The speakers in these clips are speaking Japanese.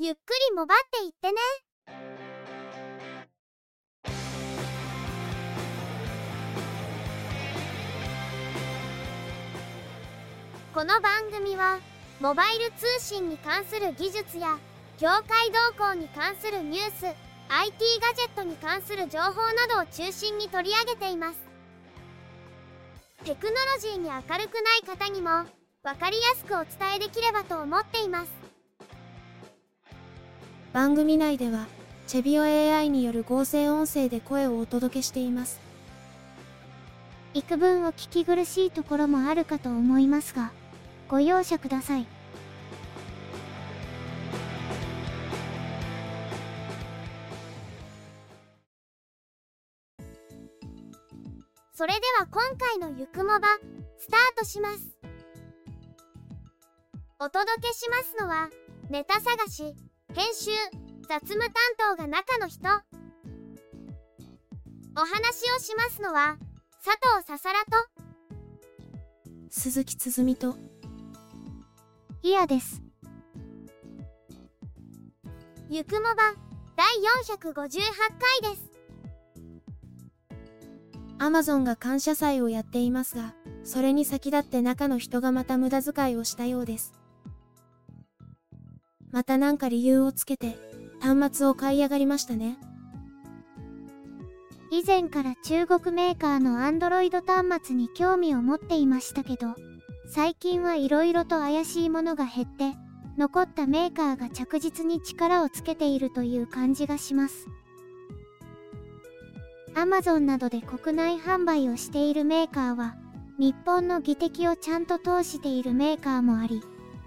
ゆっくりもばっていってね。この番組は、モバイル通信に関する技術や、業界動向に関するニュース、IT ガジェットに関する情報などを中心に取り上げています。テクノロジーに明るくない方にも、わかりやすくお伝えできればと思っています。番組内では、チェビオ AI による合成音声で声をお届けしています。幾分お聞き苦しいところもあるかと思いますが、ご容赦ください。それでは今回のゆくもば、スタートします。お届けしますのは、ネタ探し、編集、雑務担当が中の人。お話をしますのは、佐藤ささらと、鈴木つづみと、いやです。ゆくもば、第458回です。アマゾンが感謝祭をやっていますが、それに先立って中の人がまた無駄遣いをしたようです。またなんか理由をつけて、端末を買い上がりましたね。以前から中国メーカーの Android 端末に興味を持っていましたけど、最近はいろいろと怪しいものが減って、残ったメーカーが着実に力をつけているという感じがします。Amazon などで国内販売をしているメーカーは、日本の技的をちゃんと通しているメーカーもあり、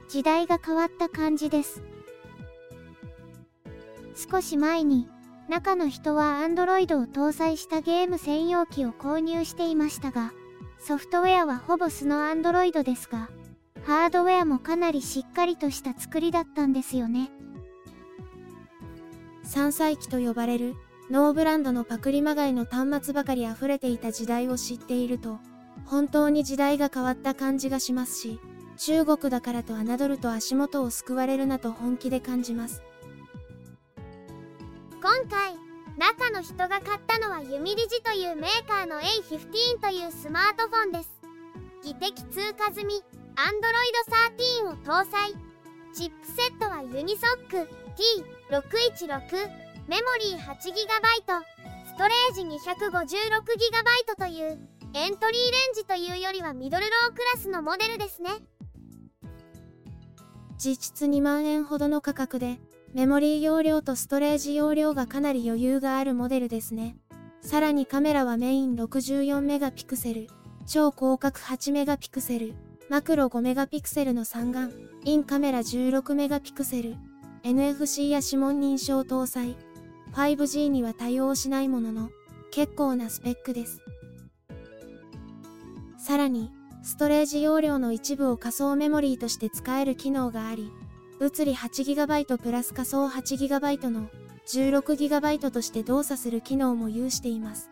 時代が変わった感じです。少し前に、中の人は Android を搭載したゲーム専用機を購入していましたが、ソフトウェアはほぼ素の Android ですが、ハードウェアもかなりしっかりとした作りだったんですよね。3歳機と呼ばれるノーブランドのパクリまがいの端末ばかり溢れていた時代を知っていると、本当に時代が変わった感じがしますし、中国だからと侮ると足元を救われるなと本気で感じます。今回、中の人が買ったのはユミリジというメーカーの A15 というスマートフォンです。技的通過済み Android 13を搭載。チップセットはユニソック T616 メモリー 8GB ストレージ 256GB というエントリーレンジというよりはミドルロークラスのモデルですね実質2万円ほどの価格でメモリー容量とストレージ容量がかなり余裕があるモデルですねさらにカメラはメイン64メガピクセル超広角8メガピクセルマクロ5メガピクセルの三眼インカメラ16メガピクセル NFC や指紋認証搭載 5G には対応しないものの、結構なスペックです。さらに、ストレージ容量の一部を仮想メモリーとして使える機能があり、物理 8GB プラス仮想 8GB の 16GB として動作する機能も有しています。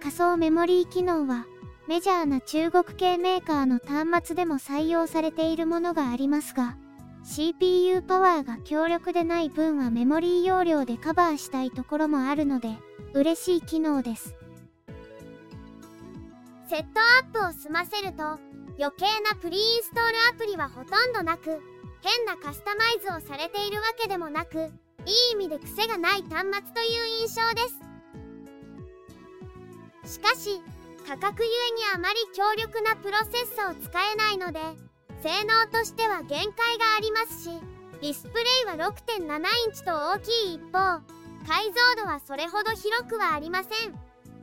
仮想メモリー機能は、メジャーな中国系メーカーの端末でも採用されているものがありますが、CPU パワーが強力でない分はメモリー容量でカバーしたいところもあるので、嬉しい機能です。セットアップを済ませると、余計なプリインストールアプリはほとんどなく、変なカスタマイズをされているわけでもなく、いい意味で癖がない端末という印象です。しかし、価格ゆえにあまり強力なプロセッサを使えないので、性能としては限界がありますしディスプレイは6.7インチと大きい一方解像度はそれほど広くはありません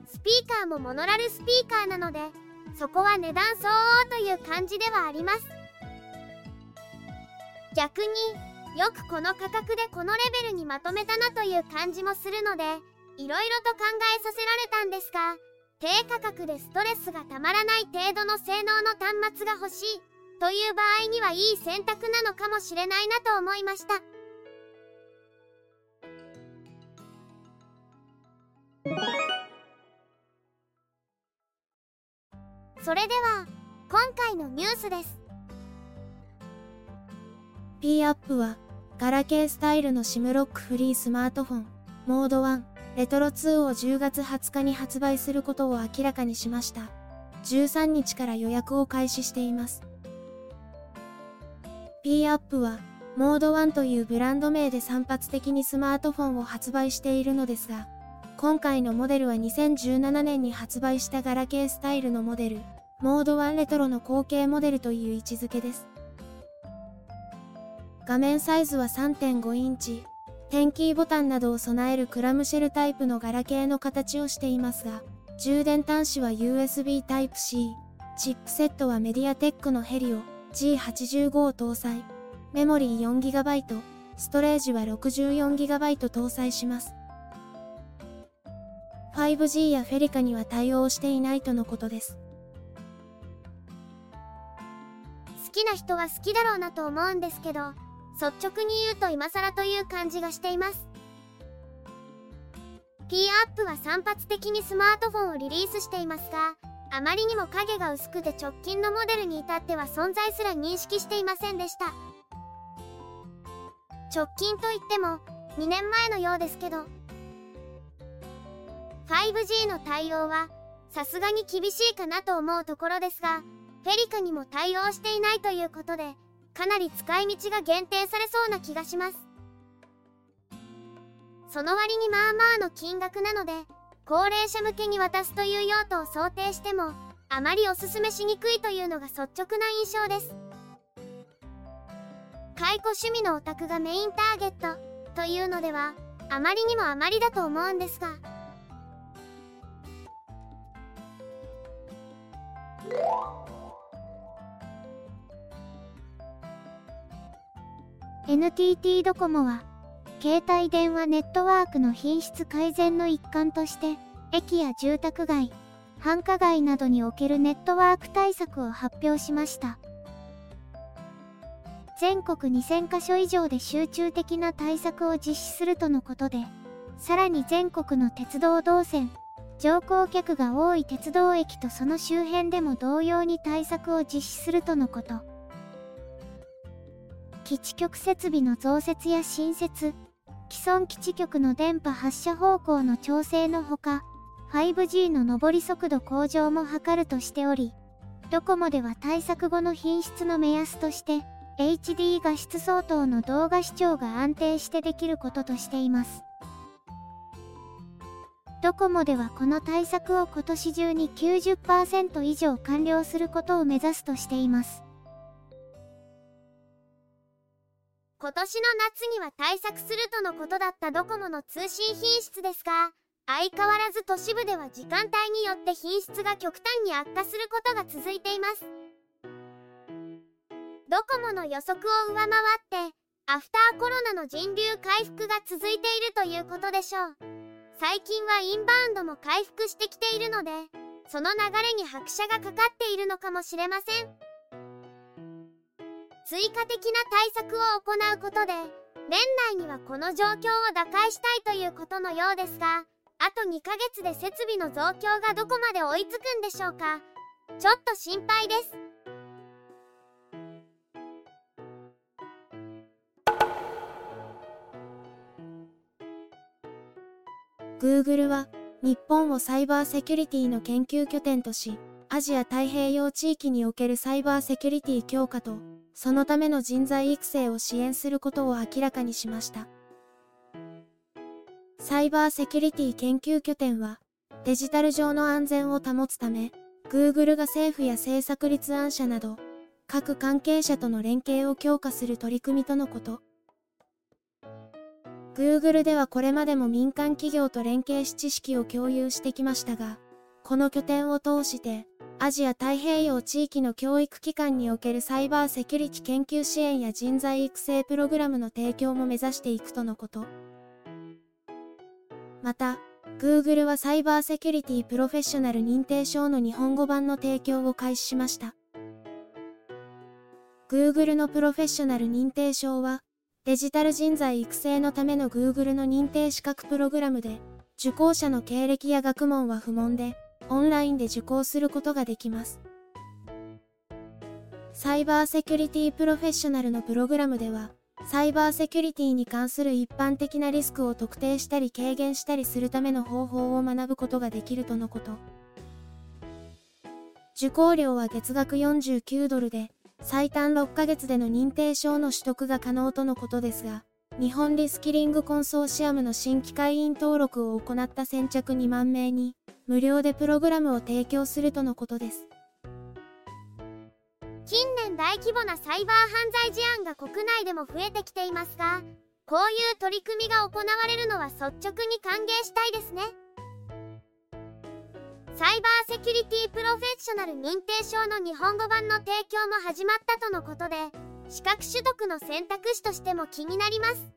スピーカーもモノラルスピーカーなのでそこは値段相応という感じではあります逆によくこの価格でこのレベルにまとめたなという感じもするのでいろいろと考えさせられたんですが低価格でストレスがたまらない程度の性能の端末が欲しいという場合にはいい選択なのかもしれないなと思いました。それでは今回のニュースです P アップは、ガラケースタイルの SIM ロックフリースマートフォン、モード1、レトロ2を10月20日に発売することを明らかにしました。13日から予約を開始しています。P アップは、モード1というブランド名で散発的にスマートフォンを発売しているのですが、今回のモデルは2017年に発売したガラケースタイルのモデル、モード1レトロの後継モデルという位置づけです。画面サイズは3.5インチ、テンキーボタンなどを備えるクラムシェルタイプのガラケーの形をしていますが、充電端子は USB Type-C、チップセットはメディアテックのヘリオ G85 を搭載、メモリー 4GB、ストレージは 64GB 搭載します。5G やフェリカには対応していないとのことです。きな人は好きだろうなと思うんですけど、率直に言うと今更という感じがしています。P アップは散発的にスマートフォンをリリースしていますが、あまりにも影が薄くて直近のモデルに至っては存在すら認識していませんでした。直近といっても2年前のようですけど、5G の対応はさすがに厳しいかなと思うところですが、フェリカにも対応していないということで、かなり使い道が限定されそうな気がします。その割にまあまあの金額なので、高齢者向けに渡すという用途を想定しても、あまりおすすめしにくいというのが率直な印象です。解雇趣味のオタクがメインターゲットというのでは、あまりにもあまりだと思うんですが。NTT ドコモは、携帯電話ネットワークの品質改善の一環として、駅や住宅街、繁華街などにおけるネットワーク対策を発表しました。全国2000カ所以上で集中的な対策を実施するとのことで、さらに全国の鉄道動線、乗降客が多い鉄道駅とその周辺でも同様に対策を実施するとのこと。基地局設備の増設や新設、既存基地局の電波発射方向の調整のほか、5G の上り速度向上も図るとしており、ドコモでは対策後の品質の目安として、HD 画質相当の動画視聴が安定してできることとしています。ドコモではこの対策を今年中に90%以上完了することを目指すとしています。今年の夏には対策するとのことだったドコモの通信品質ですが、相変わらず都市部では時間帯によって品質が極端に悪化することが続いています。ドコモの予測を上回って、アフターコロナの人流回復が続いているということでしょう。最近はインバウンドも回復してきているので、その流れに拍車がかかっているのかもしれません。追加的な対策を行うことで、年内にはこの状況を打開したいということのようですが、あと2ヶ月で設備の増強がどこまで追いつくんでしょうか。ちょっと心配です。Google は日本をサイバーセキュリティの研究拠点とし、アジア太平洋地域におけるサイバーセキュリティ強化とそのための人材育成を支援することを明らかにしました。サイバーセキュリティ研究拠点は、デジタル上の安全を保つため、Google が政府や政策立案者など、各関係者との連携を強化する取り組みとのこと。Google ではこれまでも民間企業と連携し知識を共有してきましたが、この拠点を通して、アジア太平洋地域の教育機関におけるサイバーセキュリティ研究支援や人材育成プログラムの提供も目指していくとのこと。また、Google はサイバーセキュリティプロフェッショナル認定証の日本語版の提供を開始しました。Google のプロフェッショナル認定証は、デジタル人材育成のための Google の認定資格プログラムで、受講者の経歴や学問は不問で、オンラインで受講することができます。サイバーセキュリティプロフェッショナルのプログラムでは、サイバーセキュリティに関する一般的なリスクを特定したり軽減したりするための方法を学ぶことができるとのこと。受講料は月額49ドルで、最短6ヶ月での認定証の取得が可能とのことですが、日本リスキリングコンソーシアムの新規会員登録を行った先着2万名に、無料でプログラムを提供するとのことです。近年大規模なサイバー犯罪事案が国内でも増えてきていますが、こういう取り組みが行われるのは率直に歓迎したいですね。サイバーセキュリティプロフェッショナル認定証の日本語版の提供も始まったとのことで、資格取得の選択肢としても気になります。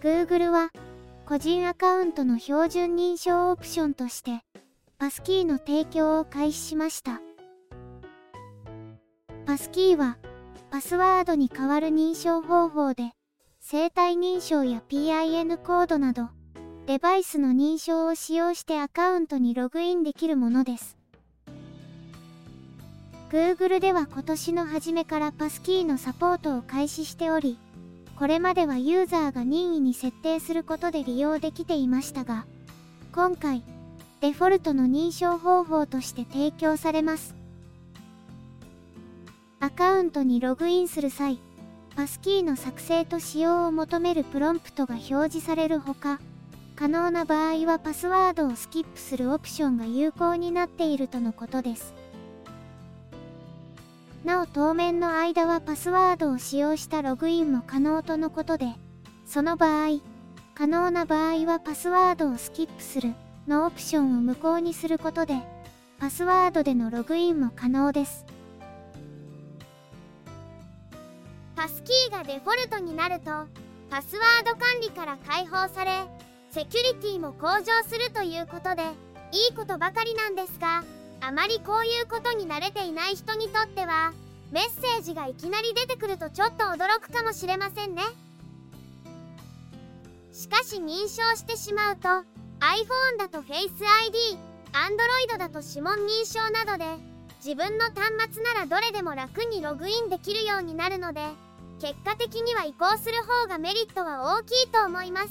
Google は個人アカウントの標準認証オプションとしてパスキーの提供を開始しました。パスキーはパスワードに代わる認証方法で生体認証や PIN コードなどデバイスの認証を使用してアカウントにログインできるものです。Google では今年の初めからパスキーのサポートを開始しており、これまではユーザーが任意に設定することで利用できていましたが、今回、デフォルトの認証方法として提供されます。アカウントにログインする際、パスキーの作成と使用を求めるプロンプトが表示されるほか、可能な場合はパスワードをスキップするオプションが有効になっているとのことです。なお当面の間はパスワードを使用したログインも可能とのことで、その場合、可能な場合はパスワードをスキップするのオプションを無効にすることで、パスワードでのログインも可能です。パスキーがデフォルトになると、パスワード管理から解放され、セキュリティも向上するということで、いいことばかりなんですが、あまりこういうことに慣れていない人にとってはメッセージがいきなり出てくるとちょっと驚くかもしれませんね。しかし認証してしまうと iPhone だと Face ID Android だと指紋認証などで自分の端末ならどれでも楽にログインできるようになるので結果的には移行する方がメリットは大きいと思います。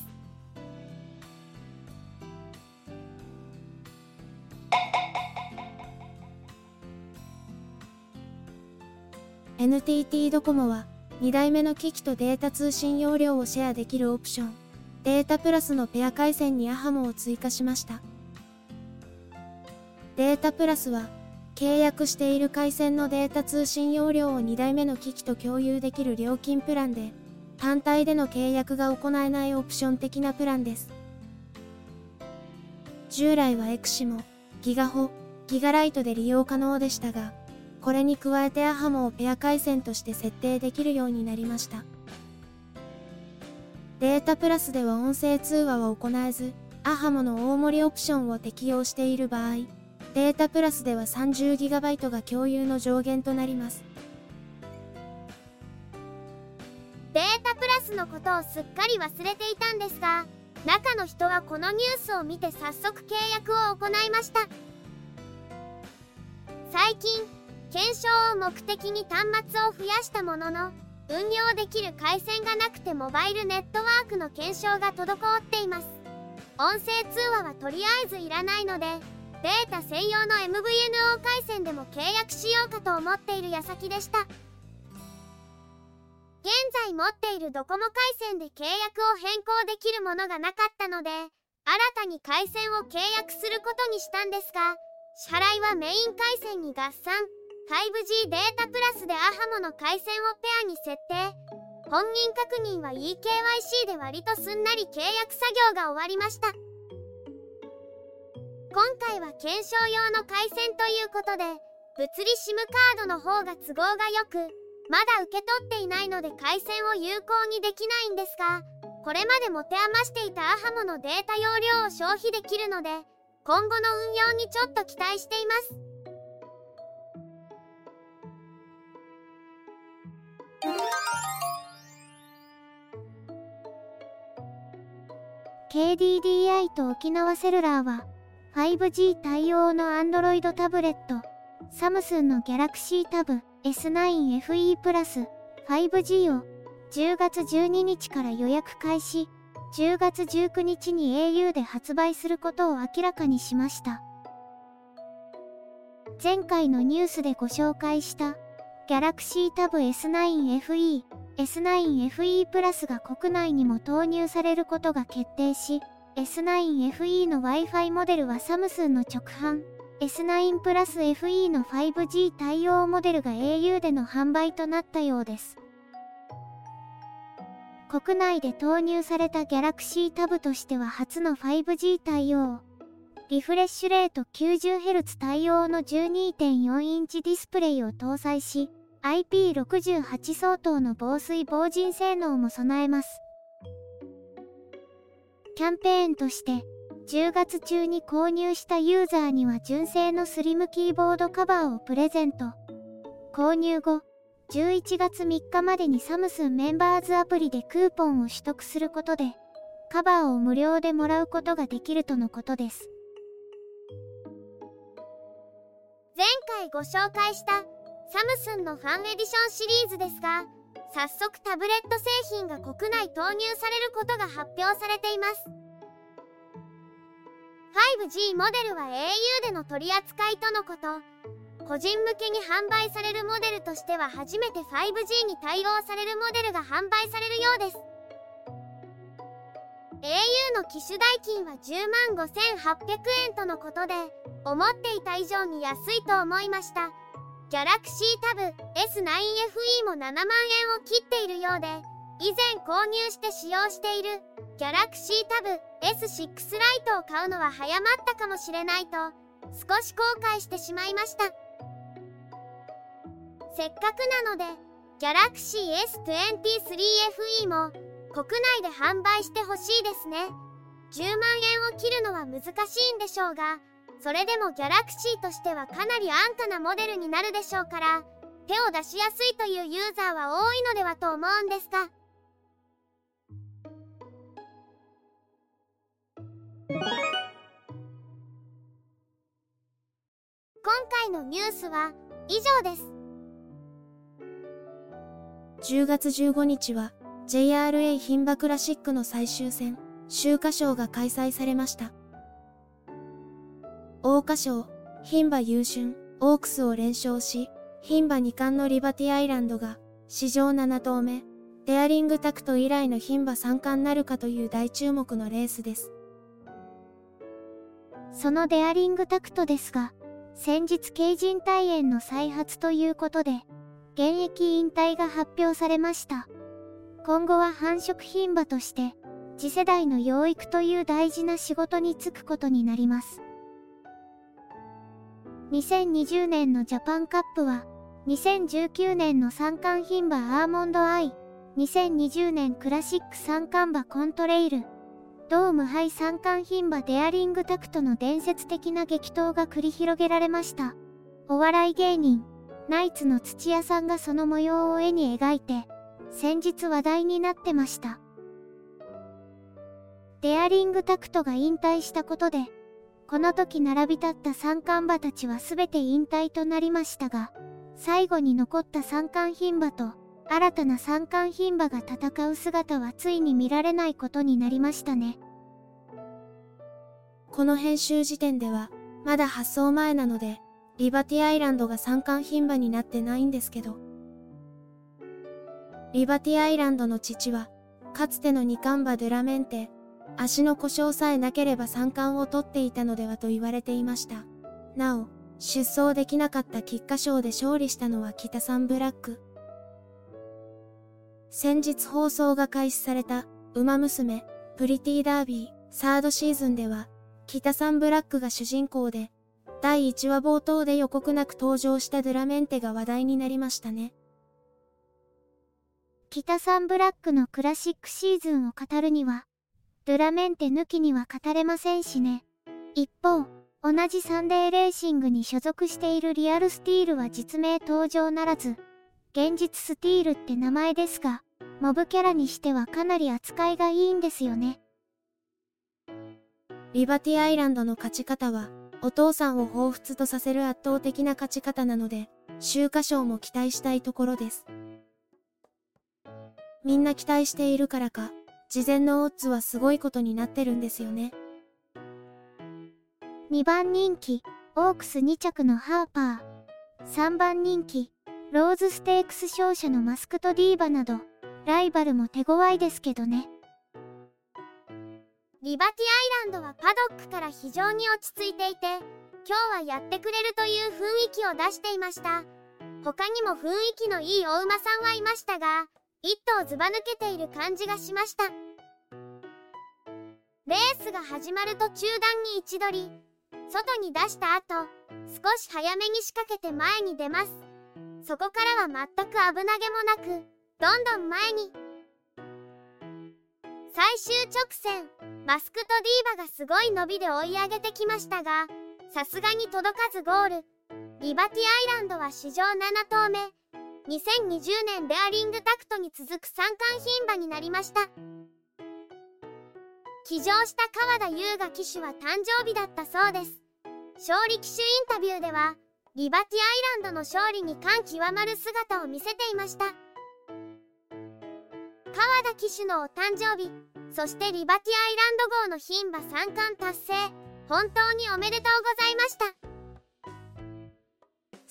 NTT ドコモは2台目の機器とデータ通信容量をシェアできるオプションデータプラスのペア回線にアハモを追加しました。データプラスは契約している回線のデータ通信容量を2台目の機器と共有できる料金プランで単体での契約が行えないオプション的なプランです従来はエクシモギガホギガライトで利用可能でしたがこれに加えてアハモをペア回線として設定できるようになりました。データプラスでは音声通話は行えず、アハモの大盛りオプションを適用している場合、データプラスでは 30GB が共有の上限となります。データプラスのことをすっかり忘れていたんですが、中の人はこのニュースを見て早速契約を行いました。最近、検証を目的に端末を増やしたものの運用できる回線がなくてモバイルネットワークの検証が滞っています音声通話はとりあえずいらないのでデータ専用の MVNO 回線でも契約しようかと思っている矢先でした。現在持っているドコモ回線で契約を変更できるものがなかったので新たに回線を契約することにしたんですが支払いはメイン回線に合算。5G データプラスでアハモの回線をペアに設定。本人確認は eKYC で割とすんなり契約作業が終わりました。今回は検証用の回線ということで物理 SIM カードの方が都合がよくまだ受け取っていないので回線を有効にできないんですがこれまで持て余していたアハモのデータ容量を消費できるので今後の運用にちょっと期待しています。KDDI と沖縄セルラーは 5G 対応の Android タブレット。サムスンの Galaxy Tab S9FE プラス。5G を10月12日から予約開始。10月19日に au で発売することを明らかにしました。前回のニュースでご紹介した Galaxy Tab S9FE S9FE プラスが国内にも投入されることが決定し S9FE の Wi-Fi モデルはサムスンの直販。S9 プラス FE の 5G 対応モデルが au での販売となったようです。国内で投入された Galaxy Tab としては初の 5G 対応。リフレッシュレート 90Hz 対応の12.4インチディスプレイを搭載し IP68 相当の防水防塵性能も備えます。キャンペーンとして10月中に購入したユーザーには純正のスリムキーボードカバーをプレゼント。購入後、11月3日までにサムスンメンバーズアプリでクーポンを取得することで、カバーを無料でもらうことができるとのことです。前回ご紹介したサムスンのファンエディションシリーズですが早速タブレット製品が国内投入されることが発表されています。5G モデルは au での取り扱いとのこと。個人向けに販売されるモデルとしては初めて 5G に対応されるモデルが販売されるようです。au の機種代金は10万5800円とのことで思っていた以上に安いと思いました。ギャラクシータブ S9FE も7万円を切っているようで以前購入して使用しているギャラクシータブ S6 ライトを買うのは早まったかもしれないと少し後悔してしまいました。せっかくなのでギャラクシー S23FE も国内で販売してほしいですね。10万円を切るのは難しいんでしょうがそれでもギャラクシーとしてはかなり安価なモデルになるでしょうから手を出しやすいというユーザーは多いのではと思うんですが。今回のニュースは以上です。10月15日は JRA 牝馬クラシックの最終戦秋華賞が開催されました。桜花賞、牝馬優春、オークスを連勝し、牝馬2冠のリバティアイランドが、史上7頭目、デアリングタクト以来の牝馬3冠なるかという大注目のレースです。そのデアリングタクトですが、先日軽靭体炎の再発ということで、現役引退が発表されました。今後は繁殖牝馬として、次世代の養育という大事な仕事に就くことになります。2020年のジャパンカップは、2019年の三冠牝馬アーモンドアイ、2020年クラシック三冠馬コントレイル、同無敗三冠牝馬デアリングタクトの伝説的な激闘が繰り広げられました。お笑い芸人、ナイツの土屋さんがその模様を絵に描いて、先日話題になってました。デアリングタクトが引退したことで、この時並び立った三冠馬たちは全て引退となりましたが、最後に残った三冠牝馬と新たな三冠牝馬が戦う姿はついに見られないことになりましたね。この編集時点では、まだ発送前なので、リバティアイランドが三冠牝馬になってないんですけど。リバティアイランドの父は、かつての二冠馬ドゥラメンテ、足の故障さえなければ三冠を取っていたのではと言われていました。なお、出走できなかった菊花賞で勝利したのは北サンブラック。先日放送が開始された、馬娘、プリティダービー、サードシーズンでは、北サンブラックが主人公で、第1話冒頭で予告なく登場したドラメンテが話題になりましたね。北サンブラックのクラシックシーズンを語るには、ドゥラメンテ抜きには語れませんしね。一方、同じサンデーレーシングに所属しているリアルスティールは実名登場ならず、現実スティールって名前ですが、モブキャラにしてはかなり扱いがいいんですよね。リバティアイランドの勝ち方は、お父さんを彷彿とさせる圧倒的な勝ち方なので、秋華賞も期待したいところです。みんな期待しているからか、事前のオッズはすごいことになってるんですよね。2番人気、オークス2着のハーパー。3番人気、ローズステークス勝者のマスクとディーバなど、ライバルも手強いですけどね。リバティアイランドはパドックから非常に落ち着いていて、今日はやってくれるという雰囲気を出していました。他にも雰囲気のいいお馬さんはいましたが、一頭ずば抜けている感じがしました。レースが始まると中段に位置取り、外に出した後、少し早めに仕掛けて前に出ます。そこからは全く危なげもなく、どんどん前に。最終直線、マスクとディーバがすごい伸びで追い上げてきましたが、さすがに届かずゴール。リバティアイランドは史上7頭目。2020年ベアリングタクトに続く三冠牝馬になりました。騎乗した川田優雅騎手は誕生日だったそうです。勝利騎手インタビューでは、リバティアイランドの勝利に感極まる姿を見せていました。川田騎手のお誕生日、そしてリバティアイランド号の牝馬三冠達成、本当におめでとうございました。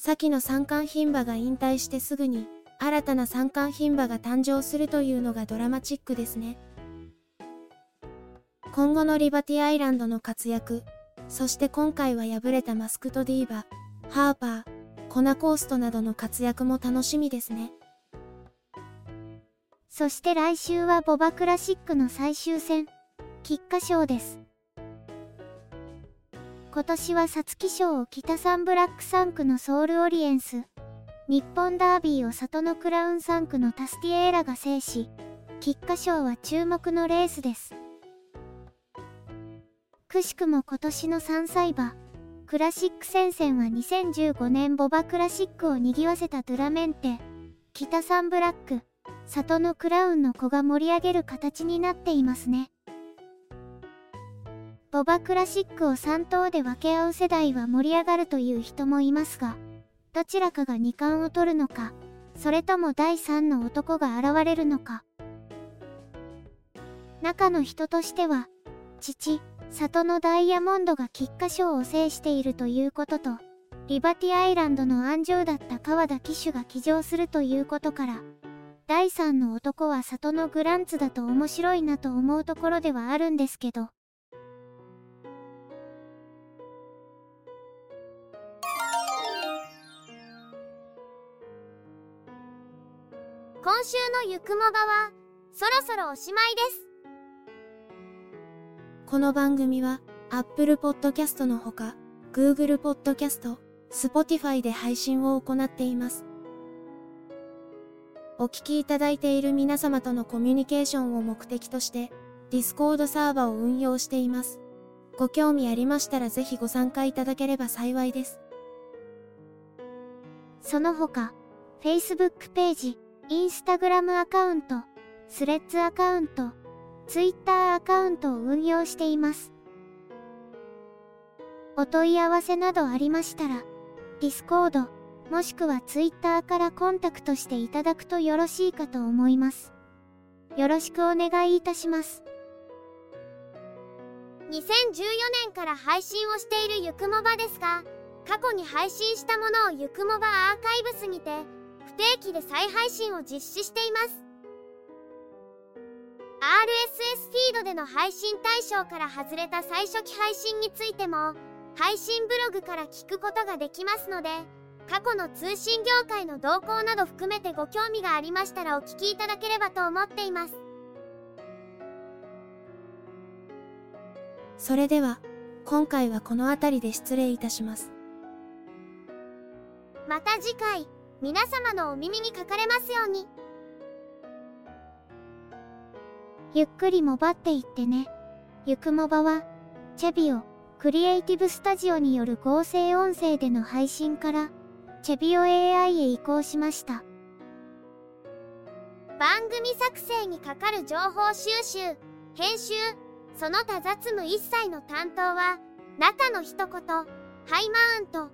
先の三冠牝馬が引退してすぐに、新たな三冠牝馬が誕生するというのがドラマチックですね。今後のリバティアイランドの活躍、そして今回は敗れたマスクとディーバ、ハーパー、コナコーストなどの活躍も楽しみですね。そして来週はボバクラシックの最終戦、菊花賞です。今年は皐月賞を北サンブラック3区のソウルオリエンス、日本ダービーを里のクラウン3区のタスティエーラが制し、菊花賞は注目のレースです。くしくも今年の3歳馬、クラシック戦線は2015年ボバクラシックを賑わせたドゥラメンテ、北サンブラック、里のクラウンの子が盛り上げる形になっていますね。ボバクラシックを3頭で分け合う世代は盛り上がるという人もいますが、どちらかが2冠を取るのか、それとも第3の男が現れるのか。中の人としては、父、里のダイヤモンドが菊花賞を制しているということと、リバティアイランドの安城だった川田騎手が騎乗するということから、第3の男は里のグランツだと面白いなと思うところではあるんですけど。今週のゆくもばは、そろそろおしまいです。この番組は Apple Podcast のほか Google Podcast、Spotify で配信を行っています。お聞きいただいている皆様とのコミュニケーションを目的として Discord サーバを運用しています。ご興味ありましたらぜひご参加いただければ幸いです。その他、Facebook ページ、Instagram アカウント、スレッズアカウント、Twitter アカウントを運用しています。お問い合わせなどありましたら、Discord、もしくは Twitter からコンタクトしていただくとよろしいかと思います。よろしくお願いいたします。2014年から配信をしているゆくもばですが、過去に配信したものをゆくもばアーカイブスにて、不定期で再配信を実施しています。RSS フィードでの配信対象から外れた最初期配信についても配信ブログから聞くことができますので過去の通信業界の動向など含めてご興味がありましたらお聞きいただければと思っています。それでは今回はこの辺りで失礼いたします。また次回。皆様のお耳にかかれますように。ゆっくりもばっていってね。ゆくもばは、チェビオ、クリエイティブスタジオによる合成音声での配信から、チェビオ AI へ移行しました。番組作成にかかる情報収集、編集、その他雑務一切の担当は中の一言ハイマウントアー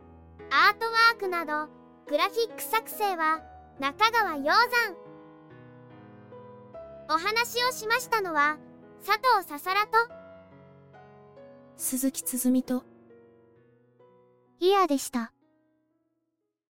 トワークなどグラフィック作成は中川鷹山お話をしましたのは佐藤ささらと鈴木つづみと、イヤでした。